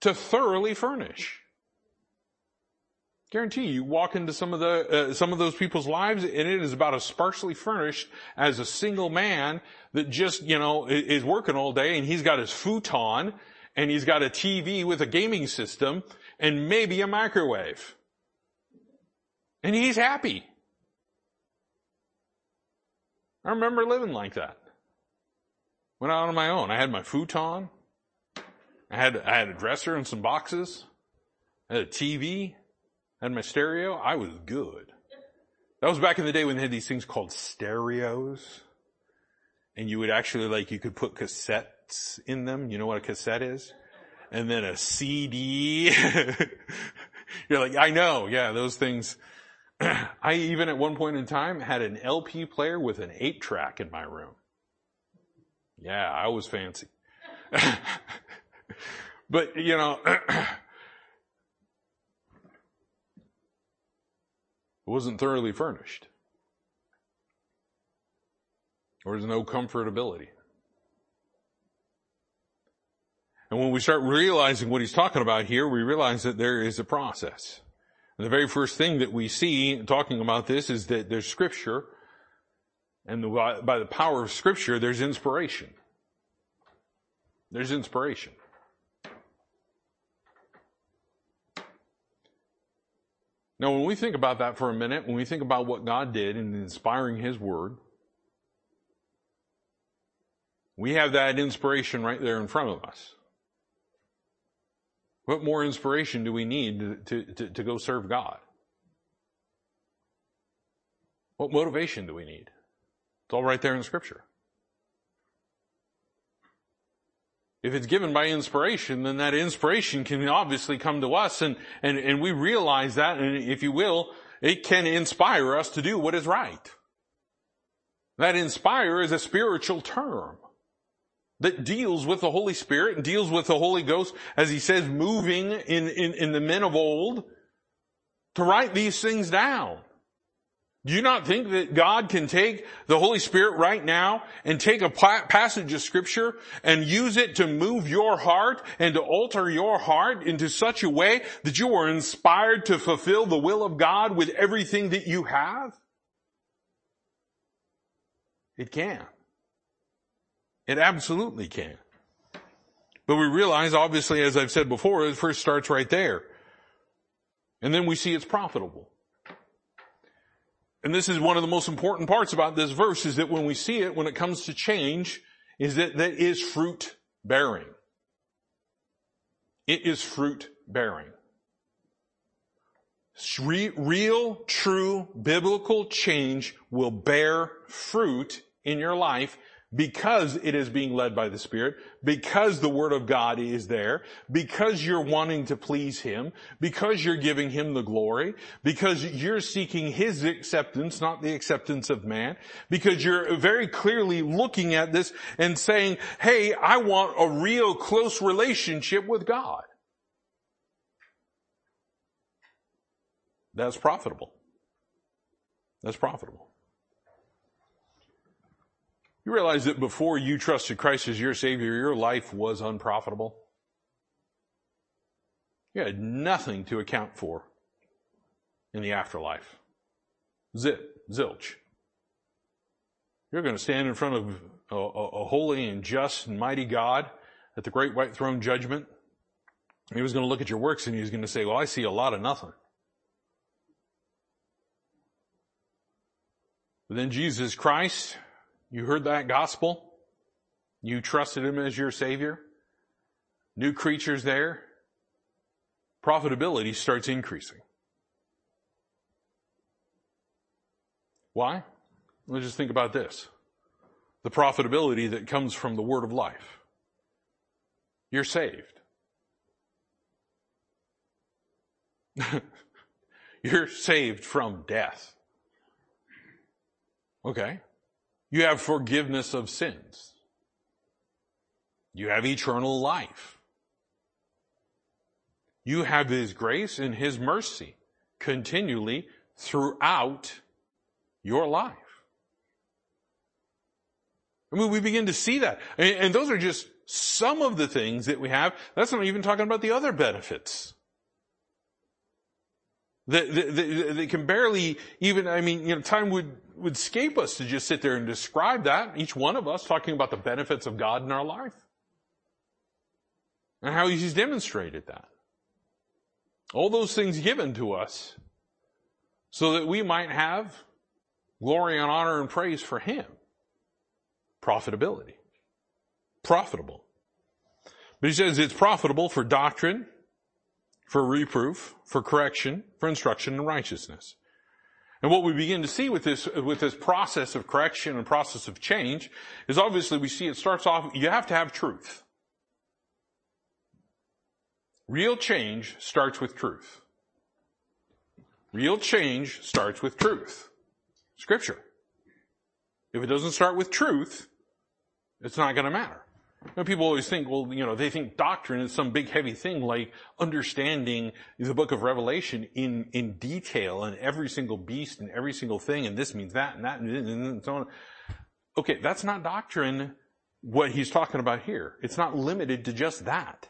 to thoroughly furnish guarantee you walk into some of the uh, some of those people's lives and it is about as sparsely furnished as a single man that just you know is working all day and he's got his futon and he's got a TV with a gaming system and maybe a microwave. And he's happy. I remember living like that. Went out on my own. I had my futon. I had I had a dresser and some boxes. I had a TV and my stereo, I was good. That was back in the day when they had these things called stereos. And you would actually like, you could put cassettes in them. You know what a cassette is? And then a CD. You're like, I know. Yeah, those things. I even at one point in time had an LP player with an eight track in my room. Yeah, I was fancy. but you know, It wasn't thoroughly furnished. There was no comfortability. And when we start realizing what he's talking about here, we realize that there is a process. And the very first thing that we see talking about this is that there's scripture, and the, by the power of scripture, there's inspiration. There's inspiration. Now, when we think about that for a minute, when we think about what God did in inspiring His Word, we have that inspiration right there in front of us. What more inspiration do we need to, to, to go serve God? What motivation do we need? It's all right there in Scripture. If it's given by inspiration, then that inspiration can obviously come to us and, and, and we realize that, and if you will, it can inspire us to do what is right. That inspire is a spiritual term that deals with the Holy Spirit and deals with the Holy Ghost, as he says, moving in, in, in the men of old to write these things down. Do you not think that God can take the Holy Spirit right now and take a passage of scripture and use it to move your heart and to alter your heart into such a way that you are inspired to fulfill the will of God with everything that you have? It can. It absolutely can. But we realize, obviously, as I've said before, it first starts right there. And then we see it's profitable. And this is one of the most important parts about this verse is that when we see it, when it comes to change, is that that is fruit bearing. It is fruit bearing. Real, true, biblical change will bear fruit in your life because it is being led by the Spirit, because the Word of God is there, because you're wanting to please Him, because you're giving Him the glory, because you're seeking His acceptance, not the acceptance of man, because you're very clearly looking at this and saying, hey, I want a real close relationship with God. That's profitable. That's profitable. You realize that before you trusted Christ as your Savior, your life was unprofitable? You had nothing to account for in the afterlife. Zip, zilch. You're going to stand in front of a, a, a holy and just and mighty God at the great white throne judgment. He was going to look at your works and he was going to say, well, I see a lot of nothing. But then Jesus Christ you heard that gospel? You trusted Him as your Savior? New creatures there? Profitability starts increasing. Why? Let's just think about this. The profitability that comes from the word of life. You're saved. You're saved from death. Okay. You have forgiveness of sins. You have eternal life. You have His grace and His mercy continually throughout your life. I mean, we begin to see that. And, those are just some of the things that we have. That's not even talking about the other benefits. They can barely even, I mean, you know, time would, would escape us to just sit there and describe that, each one of us talking about the benefits of God in our life. And how He's demonstrated that. All those things given to us so that we might have glory and honor and praise for Him. Profitability. Profitable. But he says it's profitable for doctrine, for reproof, for correction, for instruction in righteousness. And what we begin to see with this, with this process of correction and process of change is obviously we see it starts off, you have to have truth. Real change starts with truth. Real change starts with truth. Scripture. If it doesn't start with truth, it's not going to matter. You know, people always think, well, you know, they think doctrine is some big heavy thing like understanding the book of Revelation in, in detail and every single beast and every single thing and this means that and that and, so on. Okay, that's not doctrine what he's talking about here. It's not limited to just that.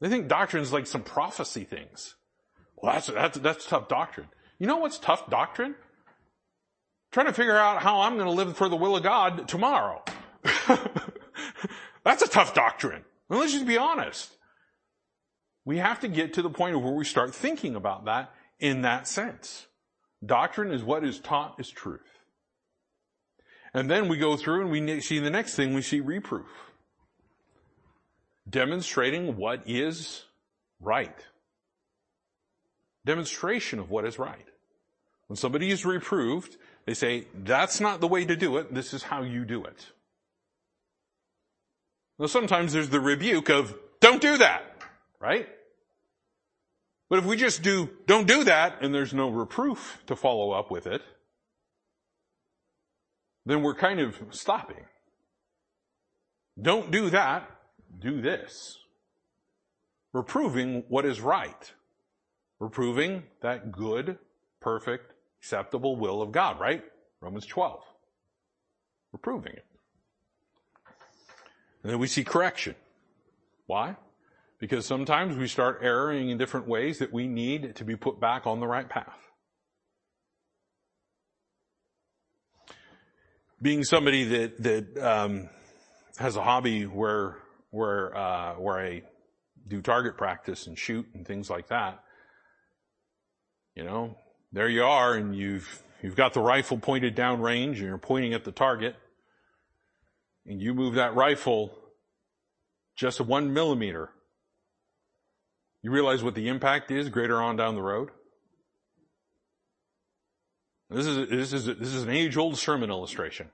They think doctrine is like some prophecy things. Well, that's, that's, that's tough doctrine. You know what's tough doctrine? Trying to figure out how I'm going to live for the will of God tomorrow. That's a tough doctrine. Well, let's just be honest. We have to get to the point of where we start thinking about that in that sense. Doctrine is what is taught as truth. And then we go through and we see the next thing, we see reproof. Demonstrating what is right. Demonstration of what is right. When somebody is reproved, they say, that's not the way to do it, this is how you do it. Now sometimes there's the rebuke of, don't do that, right? But if we just do, don't do that, and there's no reproof to follow up with it, then we're kind of stopping. Don't do that, do this. Reproving what is right. Reproving that good, perfect, acceptable will of God, right? Romans 12. Reproving it. And then we see correction. Why? Because sometimes we start erring in different ways that we need to be put back on the right path. Being somebody that that um, has a hobby where where uh, where I do target practice and shoot and things like that, you know, there you are, and you've you've got the rifle pointed down range, and you're pointing at the target, and you move that rifle just one millimeter, you realize what the impact is greater on down the road? This is, this is, this is an age old sermon illustration.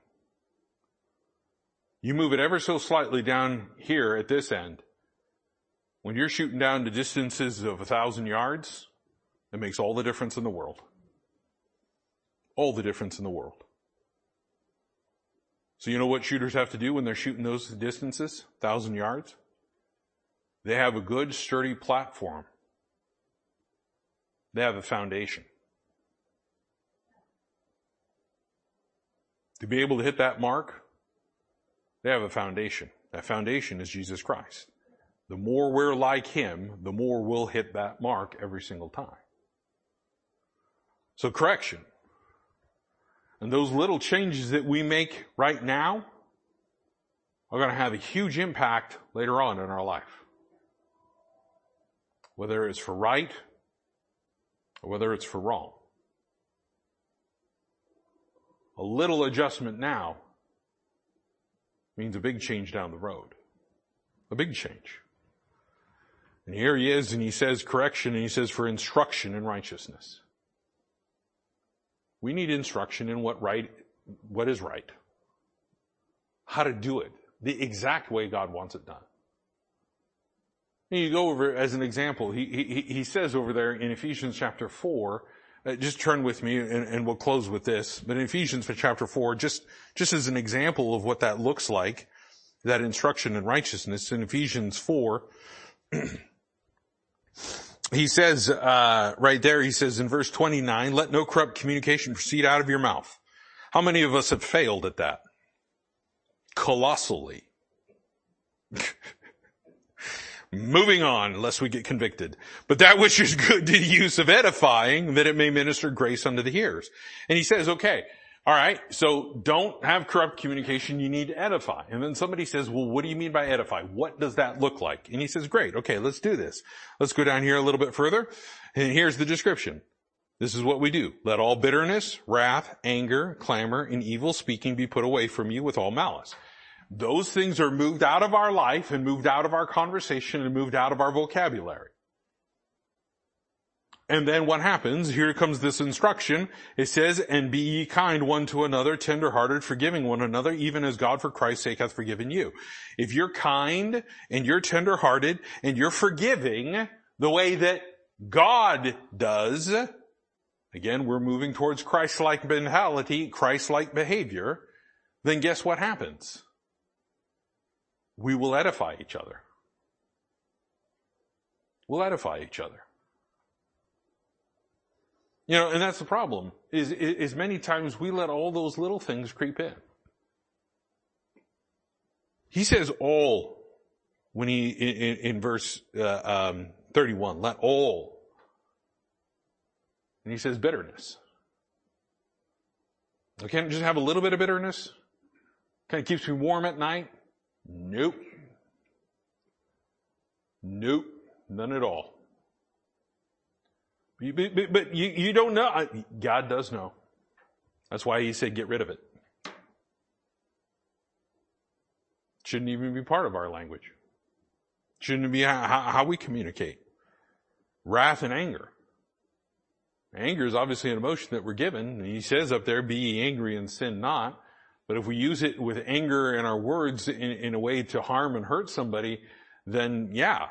You move it ever so slightly down here at this end. When you're shooting down to distances of a thousand yards, it makes all the difference in the world. All the difference in the world. So you know what shooters have to do when they're shooting those distances, thousand yards? They have a good sturdy platform. They have a foundation. To be able to hit that mark, they have a foundation. That foundation is Jesus Christ. The more we're like Him, the more we'll hit that mark every single time. So correction. And those little changes that we make right now are going to have a huge impact later on in our life. Whether it's for right or whether it's for wrong. A little adjustment now means a big change down the road. A big change. And here he is and he says correction and he says for instruction in righteousness. We need instruction in what right, what is right. How to do it. The exact way God wants it done. And you go over as an example, he, he, he says over there in Ephesians chapter 4, uh, just turn with me and, and, we'll close with this. But in Ephesians chapter 4, just, just as an example of what that looks like, that instruction in righteousness in Ephesians 4, he says, uh, right there, he says in verse 29, let no corrupt communication proceed out of your mouth. How many of us have failed at that? Colossally. Moving on, lest we get convicted. But that which is good to the use of edifying, that it may minister grace unto the hearers. And he says, okay, all right, so don't have corrupt communication, you need to edify. And then somebody says, well, what do you mean by edify? What does that look like? And he says, great, okay, let's do this. Let's go down here a little bit further. And here's the description. This is what we do. Let all bitterness, wrath, anger, clamor, and evil speaking be put away from you with all malice. Those things are moved out of our life and moved out of our conversation and moved out of our vocabulary. And then what happens? Here comes this instruction. It says, and be ye kind one to another, tenderhearted, forgiving one another, even as God for Christ's sake hath forgiven you. If you're kind and you're tenderhearted and you're forgiving the way that God does, again, we're moving towards Christ-like mentality, Christ-like behavior, then guess what happens? we will edify each other. We'll edify each other. You know, and that's the problem, is, is many times we let all those little things creep in. He says all when he, in, in verse uh, um, 31, let all. And he says bitterness. I can't just have a little bit of bitterness. Kind of keeps me warm at night. Nope. Nope. None at all. But, but you, you don't know. God does know. That's why he said get rid of it. Shouldn't even be part of our language. Shouldn't be how, how we communicate. Wrath and anger. Anger is obviously an emotion that we're given. He says up there, be angry and sin not. But if we use it with anger in our words in, in, a way to harm and hurt somebody, then yeah,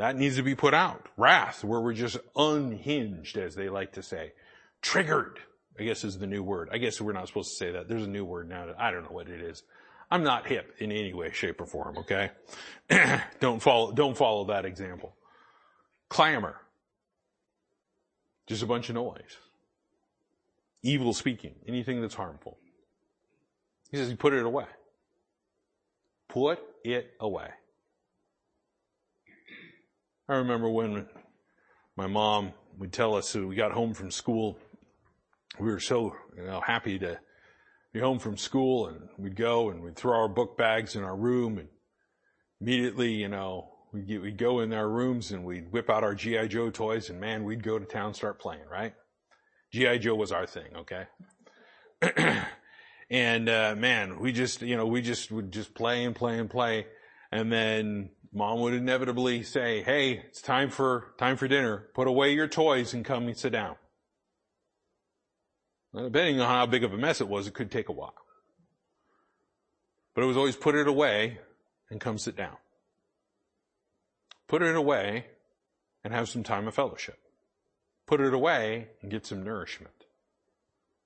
that needs to be put out. Wrath, where we're just unhinged, as they like to say. Triggered, I guess is the new word. I guess we're not supposed to say that. There's a new word now. I don't know what it is. I'm not hip in any way, shape, or form, okay? don't follow, don't follow that example. Clamor. Just a bunch of noise. Evil speaking. Anything that's harmful. He says, put it away. Put it away. I remember when my mom would tell us we got home from school, we were so you know, happy to be home from school and we'd go and we'd throw our book bags in our room and immediately, you know, we'd, get, we'd go in our rooms and we'd whip out our G.I. Joe toys and man, we'd go to town, start playing, right? G.I. Joe was our thing, okay? And, uh, man, we just, you know, we just would just play and play and play. And then mom would inevitably say, Hey, it's time for, time for dinner. Put away your toys and come and sit down. Well, depending on how big of a mess it was, it could take a while. But it was always put it away and come sit down. Put it away and have some time of fellowship. Put it away and get some nourishment.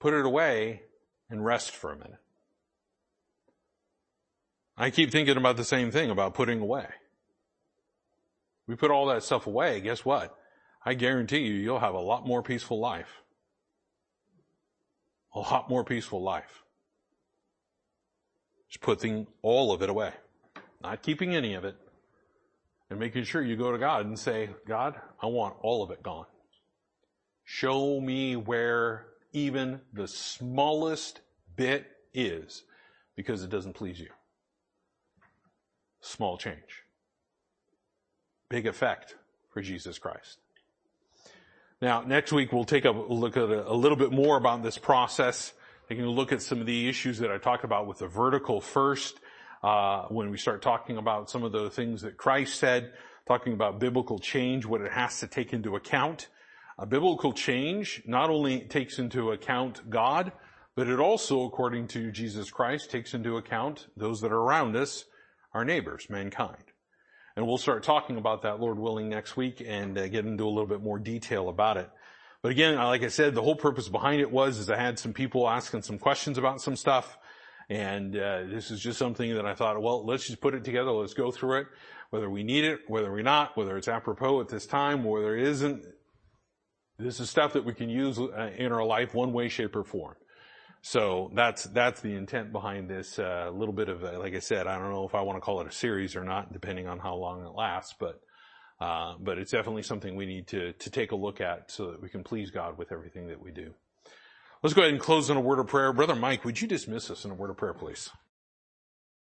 Put it away and rest for a minute. I keep thinking about the same thing about putting away. We put all that stuff away, guess what? I guarantee you, you'll have a lot more peaceful life. A lot more peaceful life. Just putting all of it away. Not keeping any of it. And making sure you go to God and say, God, I want all of it gone. Show me where even the smallest bit is because it doesn't please you. Small change. Big effect for Jesus Christ. Now, next week we'll take a look at a, a little bit more about this process, taking a look at some of the issues that I talked about with the vertical first, uh, when we start talking about some of the things that Christ said, talking about biblical change, what it has to take into account. A biblical change not only takes into account God, but it also, according to Jesus Christ, takes into account those that are around us, our neighbors, mankind. And we'll start talking about that, Lord willing, next week and uh, get into a little bit more detail about it. But again, like I said, the whole purpose behind it was is I had some people asking some questions about some stuff. And uh, this is just something that I thought, well, let's just put it together. Let's go through it, whether we need it, whether we're not, whether it's apropos at this time, whether it isn't. This is stuff that we can use uh, in our life one way, shape, or form. So that's that's the intent behind this. Uh, little bit of, like I said, I don't know if I want to call it a series or not, depending on how long it lasts. But uh, but it's definitely something we need to to take a look at so that we can please God with everything that we do. Let's go ahead and close in a word of prayer. Brother Mike, would you dismiss us in a word of prayer, please?